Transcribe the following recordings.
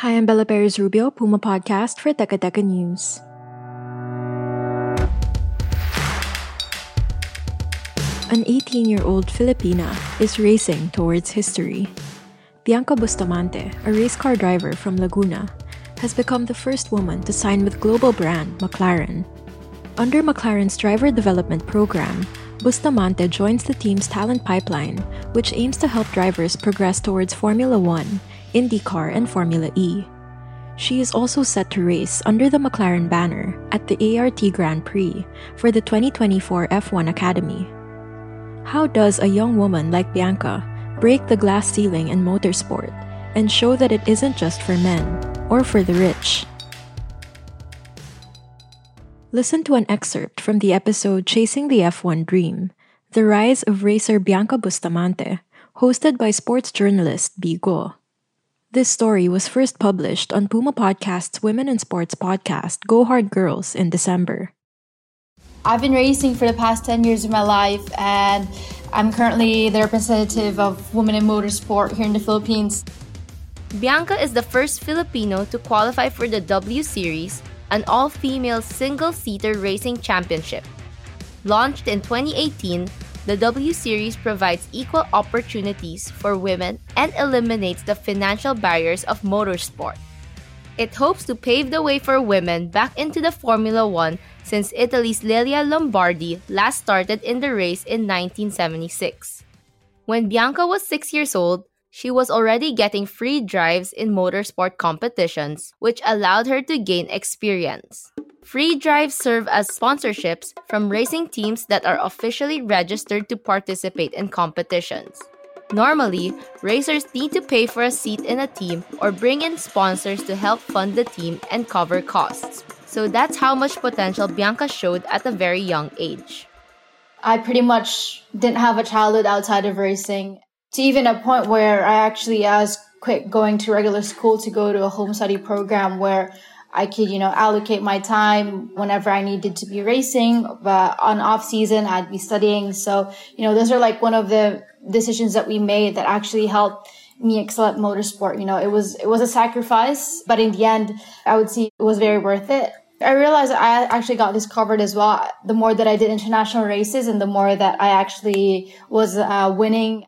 Hi, I'm Bella Perez Rubio, Puma Podcast for Teka Teka News. An 18 year old Filipina is racing towards history. Bianca Bustamante, a race car driver from Laguna, has become the first woman to sign with global brand McLaren. Under McLaren's driver development program, Bustamante joins the team's talent pipeline, which aims to help drivers progress towards Formula One, IndyCar, and Formula E. She is also set to race under the McLaren banner at the ART Grand Prix for the 2024 F1 Academy. How does a young woman like Bianca break the glass ceiling in motorsport and show that it isn't just for men or for the rich? Listen to an excerpt from the episode Chasing the F1 Dream The Rise of Racer Bianca Bustamante, hosted by sports journalist Bigo. This story was first published on Puma Podcast's Women in Sports podcast, Go Hard Girls, in December. I've been racing for the past 10 years of my life, and I'm currently the representative of women in motorsport here in the Philippines. Bianca is the first Filipino to qualify for the W Series, an all female single seater racing championship. Launched in 2018, the W Series provides equal opportunities for women and eliminates the financial barriers of motorsport. It hopes to pave the way for women back into the Formula One since Italy's Lella Lombardi last started in the race in 1976. When Bianca was six years old, she was already getting free drives in motorsport competitions, which allowed her to gain experience. Free drives serve as sponsorships from racing teams that are officially registered to participate in competitions. Normally, racers need to pay for a seat in a team or bring in sponsors to help fund the team and cover costs. So that's how much potential Bianca showed at a very young age. I pretty much didn't have a childhood outside of racing to even a point where I actually was quit going to regular school to go to a home study program where I could, you know, allocate my time whenever I needed to be racing, but on off season, I'd be studying. So, you know, those are like one of the decisions that we made that actually helped me excel at motorsport. You know, it was, it was a sacrifice, but in the end, I would see it was very worth it. I realized I actually got discovered as well. The more that I did international races and the more that I actually was uh, winning.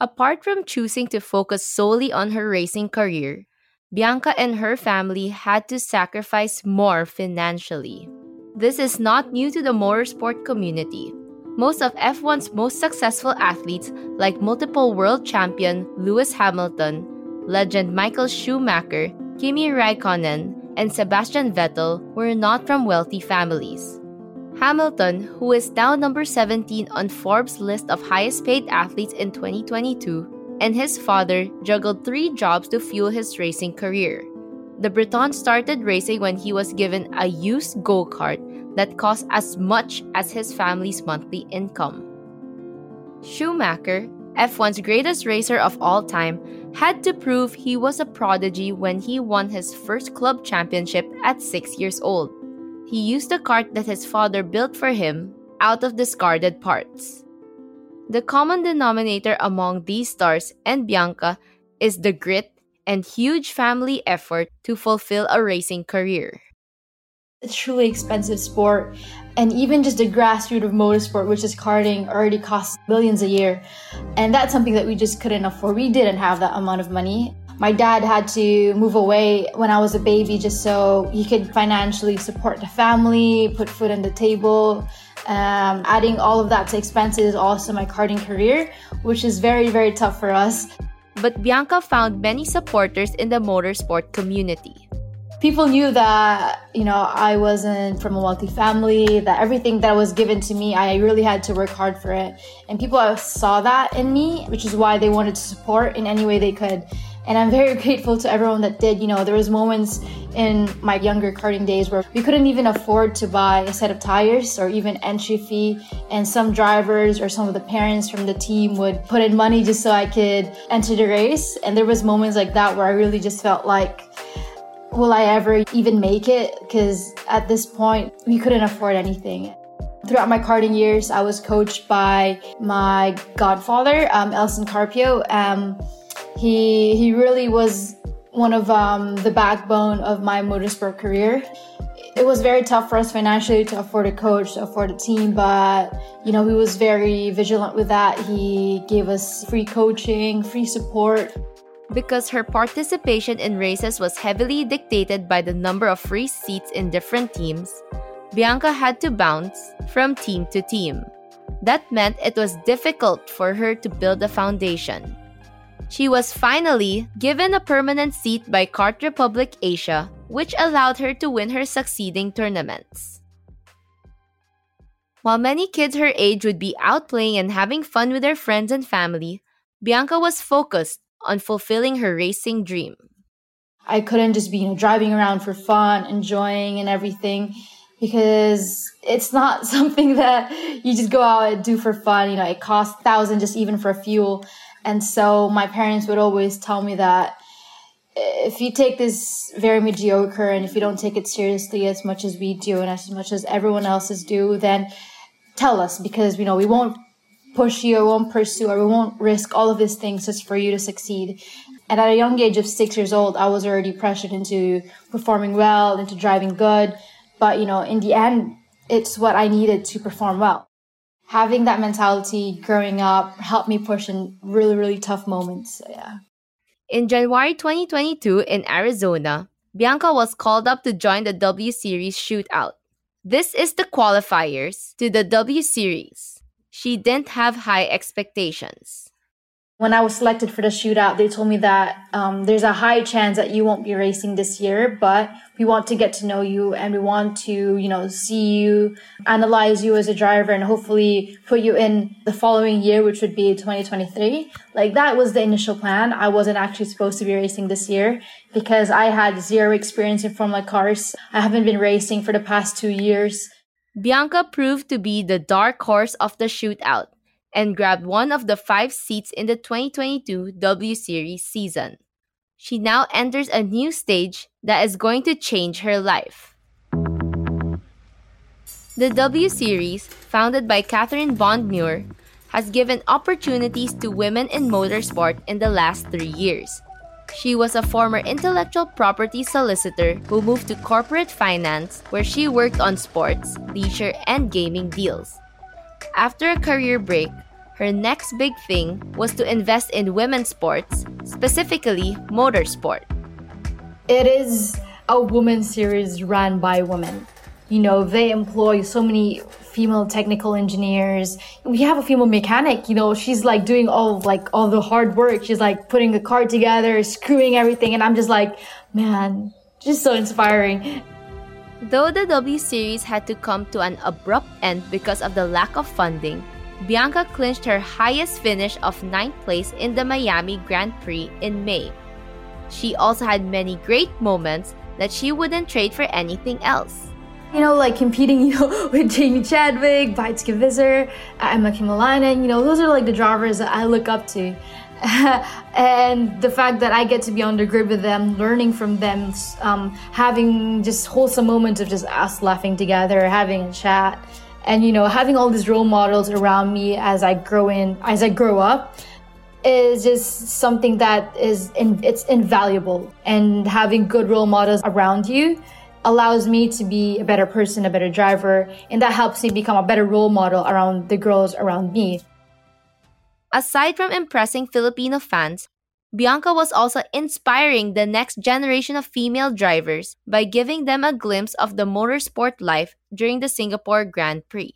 Apart from choosing to focus solely on her racing career, Bianca and her family had to sacrifice more financially. This is not new to the motorsport community. Most of F1's most successful athletes, like multiple world champion Lewis Hamilton, legend Michael Schumacher, Kimi Raikkonen, and Sebastian Vettel, were not from wealthy families. Hamilton, who is now number 17 on Forbes' list of highest paid athletes in 2022, and his father juggled three jobs to fuel his racing career. The Briton started racing when he was given a used go kart that cost as much as his family's monthly income. Schumacher, F1's greatest racer of all time, had to prove he was a prodigy when he won his first club championship at six years old. He used a kart that his father built for him out of discarded parts. The common denominator among these stars and Bianca is the grit and huge family effort to fulfill a racing career. It's truly expensive sport, and even just the grassroots of motorsport, which is karting, already costs billions a year, and that's something that we just couldn't afford. We didn't have that amount of money. My dad had to move away when I was a baby just so he could financially support the family, put food on the table. Um, adding all of that to expenses also my karting career, which is very, very tough for us. But Bianca found many supporters in the motorsport community. People knew that you know I wasn't from a wealthy family that everything that was given to me I really had to work hard for it. And people saw that in me which is why they wanted to support in any way they could and I'm very grateful to everyone that did you know there was moments in my younger karting days where we couldn't even afford to buy a set of tires or even entry fee and some drivers or some of the parents from the team would put in money just so I could enter the race and there was moments like that where I really just felt like will I ever even make it? Because at this point, we couldn't afford anything. Throughout my karting years, I was coached by my godfather, um, Elson Carpio. Um, he he really was one of um, the backbone of my motorsport career. It was very tough for us financially to afford a coach, to afford a team, but you know he was very vigilant with that. He gave us free coaching, free support because her participation in races was heavily dictated by the number of free seats in different teams, Bianca had to bounce from team to team. That meant it was difficult for her to build a foundation. She was finally given a permanent seat by Kart Republic Asia, which allowed her to win her succeeding tournaments. While many kids her age would be out playing and having fun with their friends and family, Bianca was focused on fulfilling her racing dream. I couldn't just be you know, driving around for fun, enjoying and everything because it's not something that you just go out and do for fun. You know, it costs thousands just even for fuel. And so my parents would always tell me that if you take this very mediocre and if you don't take it seriously as much as we do and as much as everyone else's do, then tell us because you know we won't push you or won't pursue or we won't risk all of these things just for you to succeed. And at a young age of six years old, I was already pressured into performing well, into driving good. But, you know, in the end, it's what I needed to perform well. Having that mentality growing up helped me push in really, really tough moments. So, yeah. In January 2022 in Arizona, Bianca was called up to join the W Series shootout. This is the qualifiers to the W Series she didn't have high expectations. When I was selected for the shootout, they told me that um, there's a high chance that you won't be racing this year, but we want to get to know you and we want to, you know, see you, analyze you as a driver, and hopefully put you in the following year, which would be 2023. Like that was the initial plan. I wasn't actually supposed to be racing this year because I had zero experience in Formula cars. I haven't been racing for the past two years. Bianca proved to be the dark horse of the shootout and grabbed one of the five seats in the 2022 W Series season. She now enters a new stage that is going to change her life. The W Series, founded by Catherine Bond-Muir, has given opportunities to women in motorsport in the last three years she was a former intellectual property solicitor who moved to corporate finance, where she worked on sports, leisure, and gaming deals. After a career break, her next big thing was to invest in women's sports, specifically motorsport. It is a women's series run by women. You know, they employ so many female technical engineers. We have a female mechanic, you know, she's like doing all like all the hard work. She's like putting the car together, screwing everything. And I'm just like, man, just so inspiring. Though the W Series had to come to an abrupt end because of the lack of funding, Bianca clinched her highest finish of ninth place in the Miami Grand Prix in May. She also had many great moments that she wouldn't trade for anything else you know, like competing, you know, with Jamie Chadwick, Beitske Visser, uh, Emma Kimiläinen, you know, those are like the drivers that I look up to. and the fact that I get to be on the grid with them, learning from them, um, having just wholesome moments of just us laughing together, having a chat, and you know, having all these role models around me as I grow in, as I grow up, is just something that is in, it's invaluable. And having good role models around you allows me to be a better person, a better driver, and that helps me become a better role model around the girls around me. Aside from impressing Filipino fans, Bianca was also inspiring the next generation of female drivers by giving them a glimpse of the motorsport life during the Singapore Grand Prix.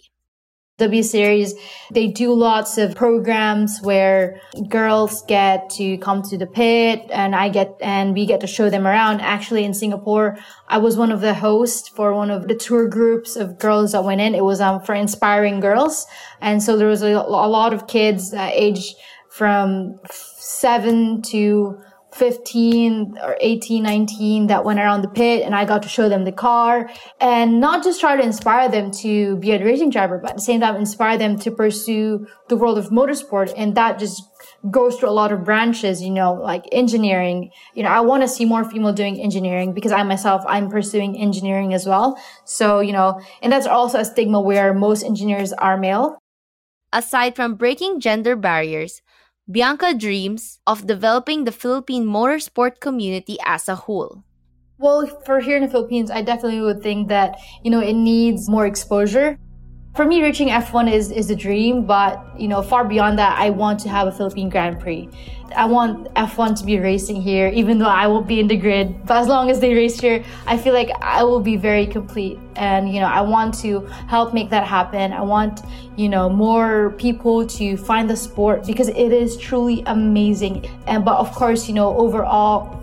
W Series, they do lots of programs where girls get to come to the pit and I get, and we get to show them around. Actually, in Singapore, I was one of the hosts for one of the tour groups of girls that went in. It was um, for inspiring girls. And so there was a, a lot of kids uh, aged from seven to 15 or 18, 19 that went around the pit and I got to show them the car and not just try to inspire them to be a racing driver, but at the same time inspire them to pursue the world of motorsport. And that just goes through a lot of branches, you know, like engineering. You know, I want to see more female doing engineering because I myself, I'm pursuing engineering as well. So, you know, and that's also a stigma where most engineers are male. Aside from breaking gender barriers, Bianca dreams of developing the Philippine motorsport community as a whole. Well, for here in the Philippines, I definitely would think that, you know, it needs more exposure for me, reaching F1 is, is a dream, but you know, far beyond that, I want to have a Philippine Grand Prix. I want F1 to be racing here, even though I won't be in the grid. But as long as they race here, I feel like I will be very complete. And you know, I want to help make that happen. I want you know more people to find the sport because it is truly amazing. And but of course, you know, overall,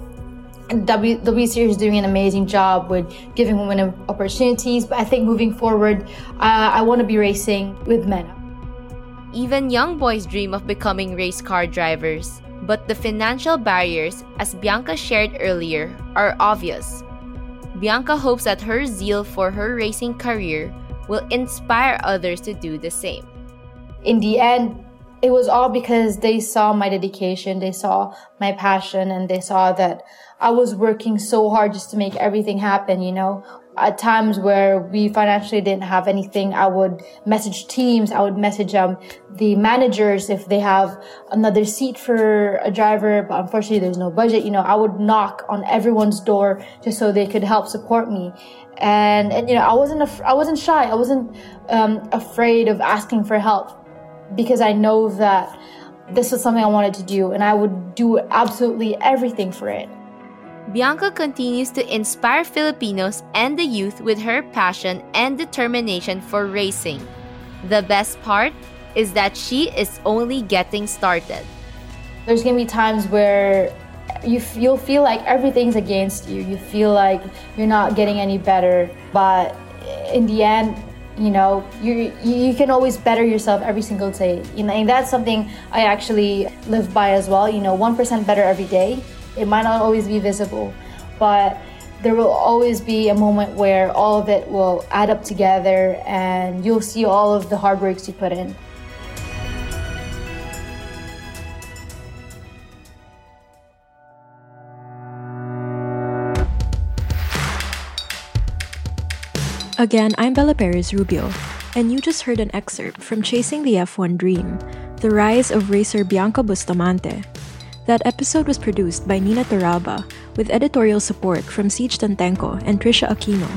W, W Series is doing an amazing job with giving women opportunities, but I think moving forward, uh, I want to be racing with men. Even young boys dream of becoming race car drivers, but the financial barriers, as Bianca shared earlier, are obvious. Bianca hopes that her zeal for her racing career will inspire others to do the same. In the end, it was all because they saw my dedication, they saw my passion, and they saw that I was working so hard just to make everything happen, you know. At times where we financially didn't have anything, I would message teams, I would message um, the managers if they have another seat for a driver, but unfortunately there's no budget, you know, I would knock on everyone's door just so they could help support me. And, and you know, I wasn't, af- I wasn't shy. I wasn't um, afraid of asking for help because I know that this was something I wanted to do and I would do absolutely everything for it. Bianca continues to inspire Filipinos and the youth with her passion and determination for racing. The best part is that she is only getting started. There's gonna be times where you you'll feel like everything's against you. You feel like you're not getting any better, but in the end, you know, you you can always better yourself every single day. And that's something I actually live by as well. You know, one percent better every day it might not always be visible, but there will always be a moment where all of it will add up together and you'll see all of the hard works you put in. Again, I'm Bella Perez Rubio, and you just heard an excerpt from Chasing the F1 Dream The Rise of Racer Bianca Bustamante, that episode was produced by Nina Torralba with editorial support from Siege Tantenko and Trisha Aquino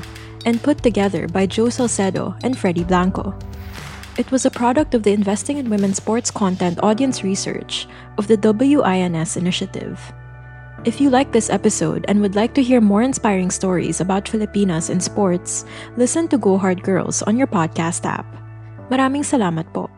and put together by Joe Salcedo and Freddie Blanco. It was a product of the Investing in Women's Sports Content Audience Research of the WINS initiative. If you like this episode and would like to hear more inspiring stories about Filipinas in sports, listen to Go Hard Girls on your podcast app. Maraming salamat po.